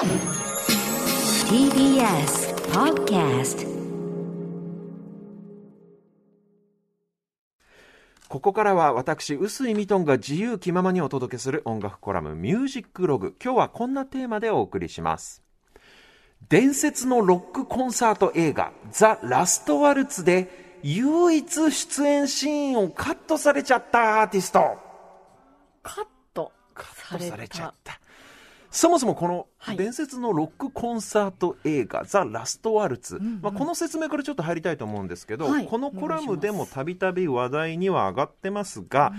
TBS Podcast ここからは私、臼井ミトンが自由気ままにお届けする音楽コラムミュージックログ。今日はこんなテーマでお送りします。伝説のロックコンサート映画ザ・ラストワルツで唯一出演シーンをカットされちゃったアーティスト。カットカされットされちゃたった。そもそもこのはい。伝説のロックコンサート映画、ザ・ラストワルツ、んうん。まあ、この説明からちょっと入りたいと思うんですけど、はい。このコラムでもたびたび話題には上がってますが、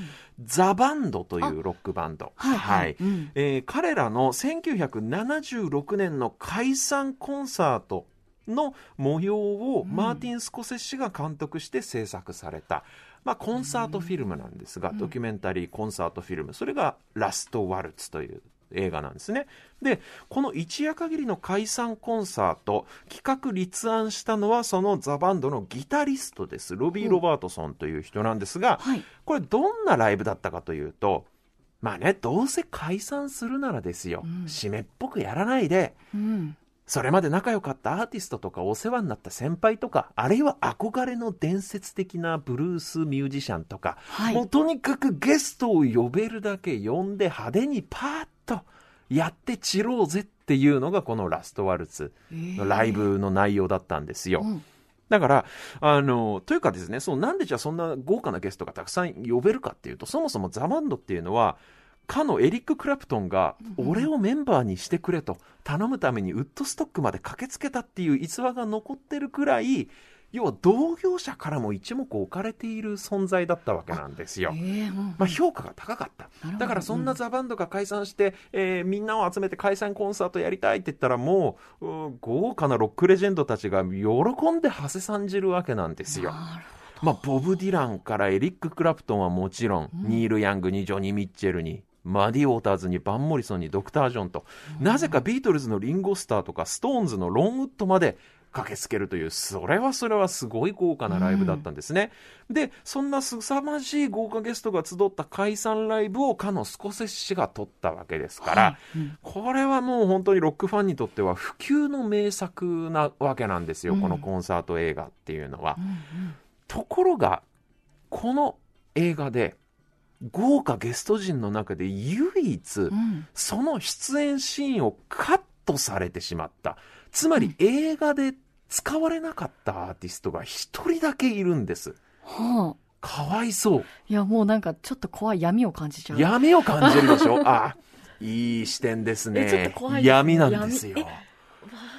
ザ・バンドというロックバンド、はいはい。うん。えー彼らの1976年の解散コンサートの模様をマーティン・スコセッシが監督して制作された、まあ、コンサートフィルムなんですが、ドキュメンタリーコンサートフィルム。それが「ラスト・ワルツ」という映画なんですね。でこの一夜限りの解散コンサート企画立案したのはそのザ・バンドのギタリストです。ロビー・ロバートソンという人なんですが、はい。これどんなライブだったかというとまあねどうせ解散するならですよ、うん。締めっぽくやらないで。うんそれまで仲良かったアーティストとかお世話になった先輩とかあるいは憧れの伝説的なブルースミュージシャンとか、はい。もうとにかくゲストを呼べるだけ呼んで派手にパーッとやって散ろうぜっていうのがこのラストワルツのライブの内容だったんですよ。うん。だから、あの、というかですね、そう、なんでじゃあそんな豪華なゲストがたくさん呼べるかっていうと、そもそもザ・バンドっていうのは、かのエリック・クラプトンが、俺をメンバーにしてくれと頼むためにウッドストックまで駆けつけたっていう逸話が残ってるくらい、要は同業者からも一目置かれている存在だったわけなんですよ。え。ーうんまあ、評価が高かった。だからそんなザ・バンドが解散して、えーみんなを集めて解散コンサートやりたいって言ったらもううん豪華なロックレジェンドたちが喜んで馳せ参じるわけなんですよ。まあ、ボブ・ディランからエリック・クラプトンはもちろん、ニール・ヤングにジョニー・ミッチェルにマディ・ウォーターズにバン・モリソンにドクター・ジョンと、なぜかビートルズのリンゴ・スターとかストーンズのロン・ウッドまで駆けつけるというそれはそれはすごい豪華なライブだったんですね、でそんな凄まじい豪華ゲストが集った解散ライブをかのスコセッシが撮ったわけですから、はい。うん。これはもう本当にロックファンにとっては不朽の名作なわけなんですよ、うん。このコンサート映画っていうのは。ところがこの映画で豪華ゲスト陣の中で唯一うん。うんその出演シーンをカットされてしまった。つまり映画で使われなかったアーティストが一人だけいるんです。はあ。かわいそう。いやもうなんかちょっと怖い闇を感じちゃう。闇を感じるでしょ？あいい視点ですえちょっねと怖いね。闇なんですよ。闇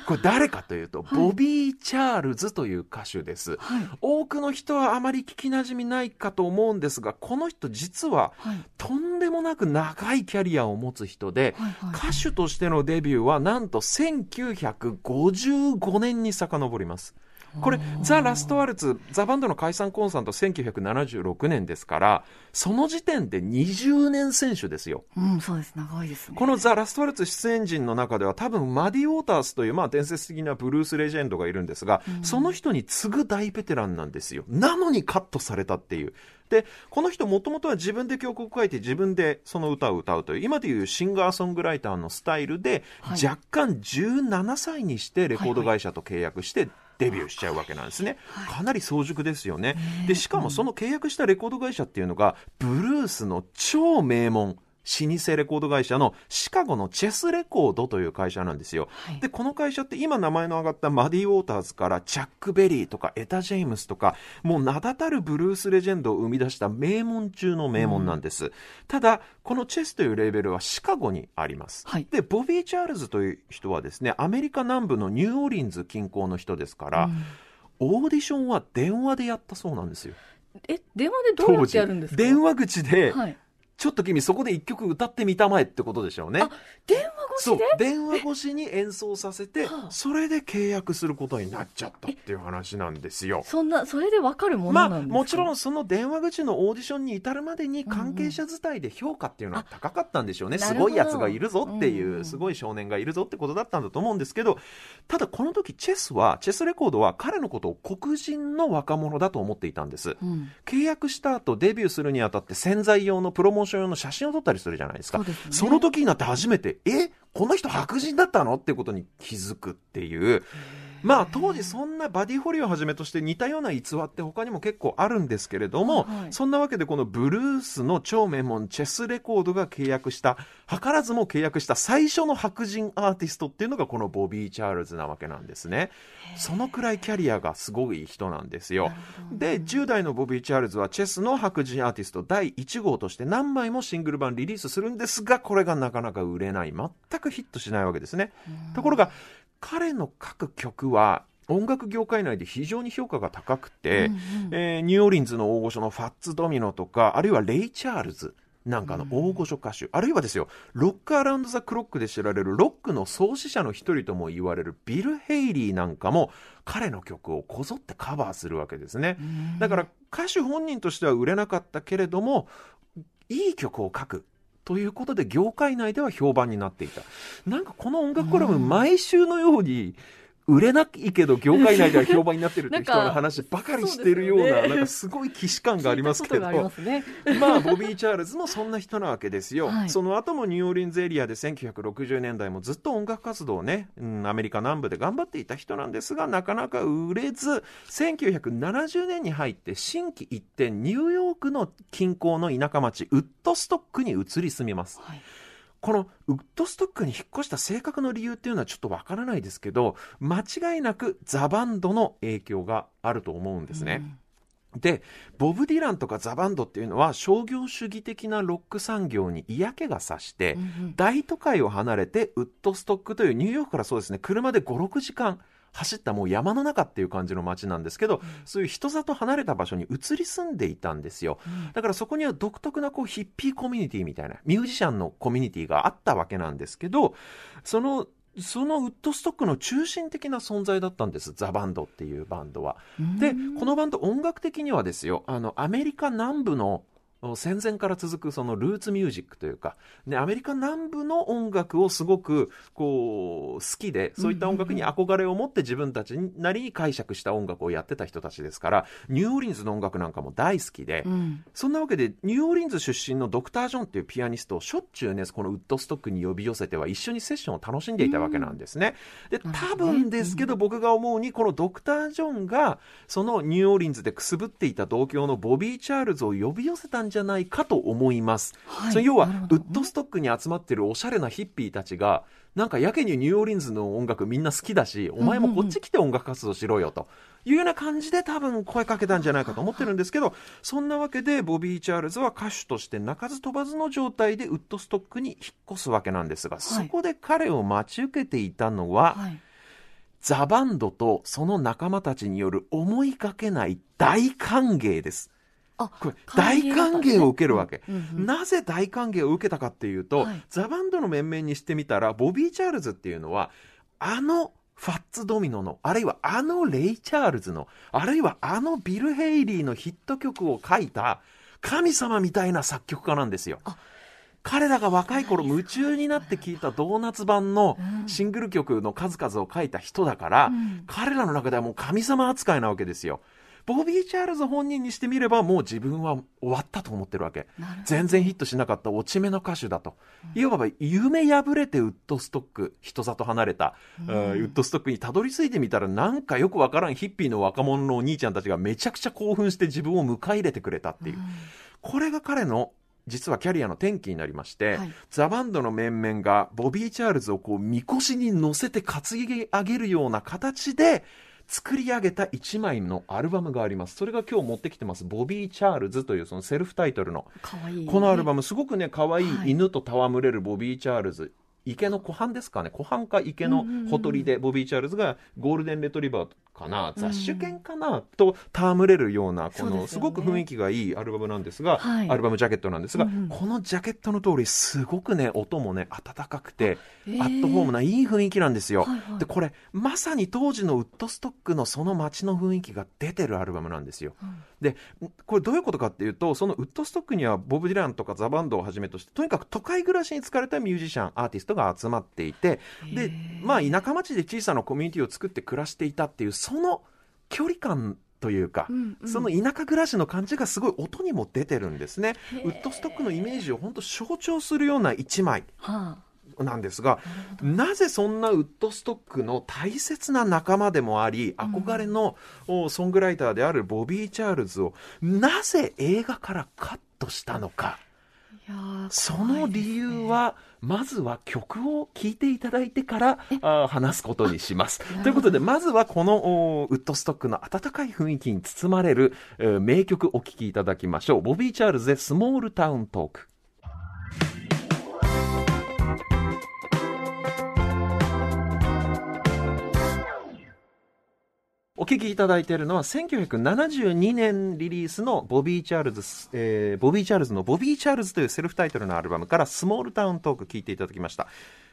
これ誰かというと、はい。ボビー・チャールズという歌手です。はい。多くの人はあまり聞きなじみないかと思うんですがこの人実ははい。とんでもなく長いキャリアを持つ人で、はいはい歌手としてのデビューはなんと1955年に遡ります。これ、ザ・ラストワルツ、ザ・バンドの解散コンサート1976年ですから、その時点で20年選手ですよ。うんそうです長いですねこのザ・ラストワルツ出演陣の中では多分マディ・ウォータースというまあ伝説的なブルースレジェンドがいるんですが、その人に次ぐ大ベテランなんですよ。なのにカットされたっていう。で、この人もともとは自分で曲を書いて自分でその歌を歌うという、今でいうシンガーソングライターのスタイルで、はい若干17歳にしてレコード会社と契約して、デビューしちゃうわけなんですね、かなり早熟ですよね。でしかもその契約したレコード会社っていうのが、ブルースの超名門、老舗レコード会社のシカゴのチェスレコードという会社なんですよ。はいで、この会社って今名前の上がったマディ・ウォーターズからチャック・ベリーとかエタ・ジェイムスとか、もう名だたるブルースレジェンドを生み出した名門中の名門なんです。ただ、このチェスというレーベルはシカゴにあります。はいで、ボビー・チャールズという人はですね、アメリカ南部のニューオーリンズ近郊の人ですから、オーディションは電話でやったそうなんですよ。え電話でどうやってやるんですか？電話口で、はいちょっと君そこで一曲歌ってみたまえってことでしょうね。あ電話越そうしで電話越しに演奏させて、はあ。それで契約することになっちゃったっていう話なんですよ。そんなそれでわかるものまあもちろんその電話口のオーディションに至るまでに関係者伝いで評価っていうのは高かったんでしょうね、すごいやつがいるぞっていう、すごい少年がいるぞってことだったんだと思うんですけどただこの時チェスはチェスレコードは彼のことを黒人の若者だと思っていたんです。うん。契約した後デビューするにあたって潜在用のプロモーションション用の写真を撮ったりするじゃないですか。そねその時になって初めて、えこの人白人だったの？っていうことに気づくっていう。まあ当時そんなバディホリーをはじめとして似たような逸話って他にも結構あるんですけれども、はいはいそんなわけでこのブルースの超名門チェスレコードが契約した、図らずも契約した最初の白人アーティストっていうのがこのボビー・チャールズなわけなんですね。そのくらいキャリアがすごい人なんですよ。で、10代のボビー・チャールズはチェスの白人アーティスト第1号として何枚もシングル盤リリースするんですが、これがなかなか売れない。全くヒットしないわけですね。ところが、彼の書く曲は音楽業界内で非常に評価が高くて、うんうんえーニューオーリンズの大御所のファッツ・ドミノとか、あるいはレイ・チャールズなんかの大御所歌手、あるいはですよ、ロック・アラウンド・ザ・クロックで知られるロックの創始者の一人とも言われるビル・ヘイリーなんかも彼の曲をこぞってカバーするわけですね。だから歌手本人としては売れなかったけれども、いい曲を書く。ということで業界内では評判になっていた。なんかこの音楽コラム毎週のように売れないけど業界内では評判になってるっていう人の話ばかりしているような、ねなんかすごい既視感がありますけど。ますね。まあ、ボビー・チャールズもそんな人なわけですよ。はいその後もニューオーリンズエリアで1960年代もずっと音楽活動をね、うん、アメリカ南部で頑張っていた人なんですが、なかなか売れず、1970年に入って新規一転、ニューヨークの近郊の田舎町、ウッドストックに移り住みます。はいこのウッドストックに引っ越した正確な理由っていうのはちょっとわからないですけど、間違いなくザ・バンドの影響があると思うんですね。で、ボブ・ディランとかザ・バンドっていうのは商業主義的なロック産業に嫌気がさして、うんうん大都会を離れてウッドストックというニューヨークからそうですね、車で5、6時間走ったもう山の中っていう感じの街なんですけど、そういう人里離れた場所に移り住んでいたんですよ。だからそこには独特なこうヒッピーコミュニティみたいな、ミュージシャンのコミュニティがあったわけなんですけど、その、そのウッドストックの中心的な存在だったんです、ザ・バンドっていうバンドは。で、このバンド音楽的にはですよ、あの、アメリカ南部の戦前から続くそのルーツミュージックというか、ね、アメリカ南部の音楽をすごくこう好きで、そういった音楽に憧れを持って自分たちなりに解釈した音楽をやってた人たちですから、ニューオーリンズの音楽なんかも大好きで、うん。そんなわけで、ニューオーリンズ出身のドクター・ジョンっていうピアニストをしょっちゅうね、このウッドストックに呼び寄せては一緒にセッションを楽しんでいたわけなんですね。で、多分ですけど僕が思うに、このドクター・ジョンが、そのニューオーリンズでくすぶっていた同郷のボビー・チャールズを呼び寄せたんじゃないかと思います。はいその要は、ウッドストックに集まってるおしゃれなヒッピーたちが、なんかやけにニューオーリンズの音楽みんな好きだし、お前もこっち来て音楽活動しろよと。いうような感じで多分声かけたんじゃないかと思ってるんですけど、そんなわけでボビー・チャールズは歌手として鳴かず飛ばずの状態でウッドストックに引っ越すわけなんですが、そこで彼を待ち受けていたのは、はいザ・バンドとその仲間たちによる思いがけない大歓迎です。あこれ大歓迎を受けるわけ、うんうんなぜ大歓迎を受けたかっていうと、はい。ザ・バンドの面々にしてみたらボビー・チャールズっていうのはあのファッツ・ドミノのあるいはあのレイ・チャールズのあるいはあのビル・ヘイリーのヒット曲を書いた神様みたいな作曲家なんですよ。あ。彼らが若い頃夢中になって聴いたドーナツ版のうん。シングル曲の数々を書いた人だから、うん。彼らの中ではもう神様扱いなわけですよ。ボビー・チャールズ本人にしてみればもう自分は終わったと思ってるわけ。全然ヒットしなかった落ち目の歌手だと。いわば夢破れてウッドストック、人里離れた、うんえーウッドストックにたどり着いてみたらなんかよくわからんヒッピーの若者のお兄ちゃんたちがめちゃくちゃ興奮して自分を迎え入れてくれたっていう。これが彼の実はキャリアの転機になりまして、はいザ・バンドの面々がボビー・チャールズをこう、みこしに乗せて担ぎ上げるような形で、作り上げた一枚のアルバムがあります。それが今日持ってきてます。ボビー・チャールズというそのセルフタイトルの。このアルバム、すごくね、可愛い犬と戯れるボビー・チャールズ。池の湖畔ですかね湖畔か池のほとりでボビー・チャールズがゴールデンレトリバーかな雑種犬かなと戯れるようなこのすごく雰囲気がいいアルバムなんですが、はい。アルバムジャケットなんですが、このジャケットの通りすごくね音もね温かくてアットホームないい雰囲気なんですよ、でこれまさに当時のウッドストックのその街の雰囲気が出てるアルバムなんですよ。うん。でこれどういうことかっていうとそのウッドストックにはボブ・ディランとかザ・バンドをはじめとしてとにかく都会暮らしに疲れたミュージシャンアーティストが集まっていてでまあ田舎町で小さなコミュニティを作って暮らしていたっていうその距離感というか、うんうん。その田舎暮らしの感じがすごい音にも出てるんですね。ウッドストックのイメージを本当象徴するような一枚はあ、なんですがなるほど。なぜそんなウッドストックの大切な仲間でもあり憧れのおソングライターであるボビー・チャールズをなぜ映画からカットしたのかその理由、は、まずは曲を聴いていただいてからあー話すことにします。ということで、まずはこのおウッドストックの温かい雰囲気に包まれる、えー名曲お聴きいただきましょう。ボビー・チャールズでスモールタウントーク。お聴きいただいているのは1972年リリースのボビー・チャールズ、えーボビー・チャールズのボビー・チャールズというセルフタイトルのアルバムからスモールタウントーク聴いていただきました。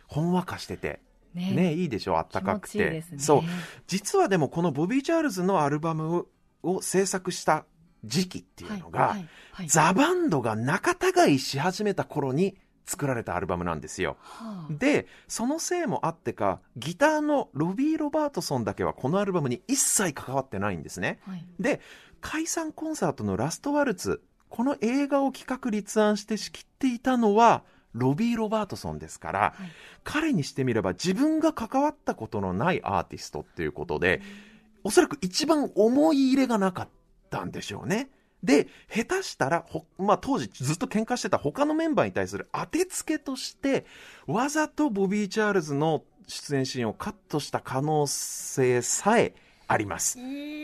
ほんわかしてて、ね。ね、いいでしょあったかくて。いいね。そう。実はでもこのボビー・チャールズのアルバムを制作した時期っていうのが、はいはいはい。ザ・バンドが仲違いし始めた頃に作られたアルバムなんですよ。はあで、そのせいもあってか、ギターのロビー・ロバートソンだけはこのアルバムに一切関わってないんですね。はいで、解散コンサートのラストワルツ、この映画を企画立案して仕切っていたのは、ロビー・ロバートソンですから、はい彼にしてみれば自分が関わったことのないアーティストっていうことで、おそらく一番思い入れがなかったんでしょうね。で、下手したら、ほまあ、当時ずっと喧嘩してた他のメンバーに対する当てつけとして、わざとボビー・チャールズの出演シーンをカットした可能性さえあります。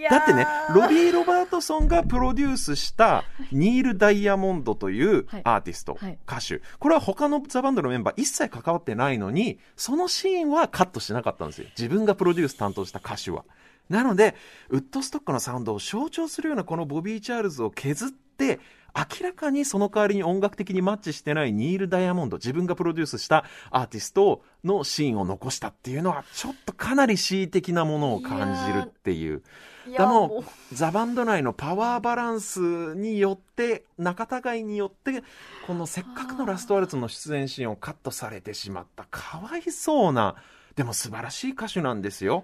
だってね、ロビー・ロバートソンがプロデュースしたニール・ダイヤモンドというはいアーティスト、はい歌手。これは他のザ・バンドのメンバー一切関わってないのに、そのシーンはカットしなかったんですよ。自分がプロデュース担当した歌手は。なので、ウッドストックのサウンドを象徴するようなこのボビー・チャールズを削って、明らかにその代わりに音楽的にマッチしてないニール・ダイヤモンド、自分がプロデュースしたアーティストのシーンを残したっていうのは、ちょっとかなり恣意的なものを感じるっていう。いでもザ・バンド内のパワーバランスによって仲違いによってこのせっかくのラストワルツの出演シーンをカットされてしまったかわいそうなでも素晴らしい歌手なんですよ。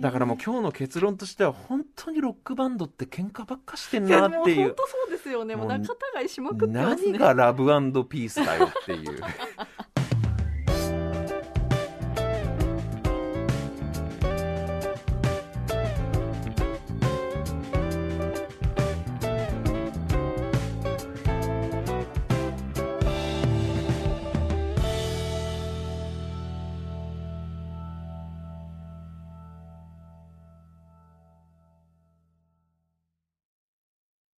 だからもう今日の結論としては本当にロックバンドって喧嘩ばっかしてんなっていう。本当そうですよね。もうもう仲違いしまくってますね。何がラブピースだよっていう